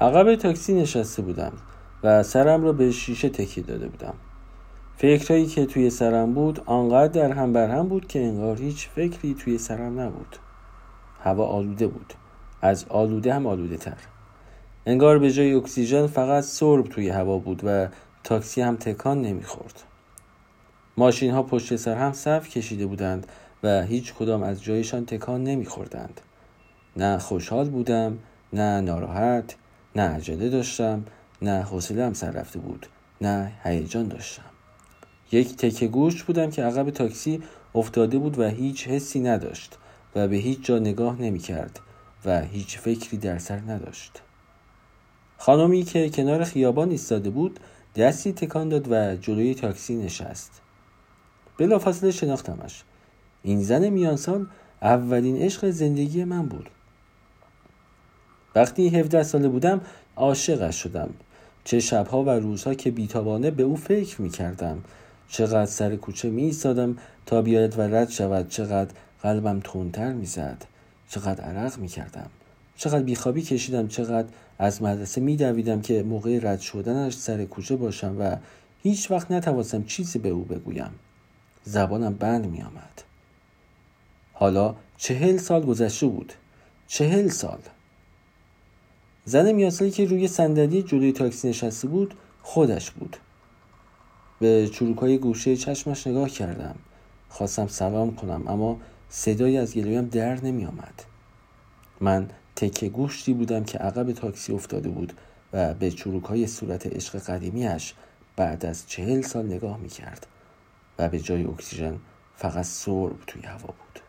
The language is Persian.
عقب تاکسی نشسته بودم و سرم را به شیشه تکیه داده بودم. فکرهایی که توی سرم بود آنقدر در هم بر هم بود که انگار هیچ فکری توی سرم نبود. هوا آلوده بود. از آلوده هم آلوده تر. انگار به جای اکسیژن فقط سرب توی هوا بود و تاکسی هم تکان نمی‌خورد. ماشین ها پشت سر هم صف کشیده بودند و هیچ کدام از جایشان تکان نمیخوردند. نه خوشحال بودم نه ناراحت نه عجله داشتم نه حوصله‌ام سر رفته بود نه هیجان داشتم. یک تکه گوش بودم که عقب تاکسی افتاده بود و هیچ حسی نداشت و به هیچ جا نگاه نمی کرد و هیچ فکری در سر نداشت. خانمی که کنار خیابان ایستاده بود دستی تکان داد و جلوی تاکسی نشست. بلافاصله شناختمش. این زن میانسال اولین عشق زندگی من بود. وقتی 17 ساله بودم عاشقش شدم. چه شبها و روزها که بیتابانه به او فکر می کردم چقدر سر کوچه می ایستادم تا بیاید و رد شود چقدر قلبم تندتر می‌زد. چقدر عرق می کردم چقدر بیخوابی کشیدم چقدر از مدرسه می دویدم که موقع رد شدنش سر کوچه باشم و هیچ وقت نتوانستم چیزی به او بگویم. زبانم بند می آمد حالا چهل سال گذشته بود. چهل سال. زن میاسلی که روی صندلی جلوی تاکسی نشسته بود خودش بود. به چروکای گوشه چشمش نگاه کردم. خواستم سلام کنم اما صدایی از گلویم در نمی آمد من تکه گوشتی بودم که عقب تاکسی افتاده بود و به چروکای صورت عشق قدیمیش بعد از چهل سال نگاه می کرد و به جای اکسیژن فقط سرب توی هوا بود.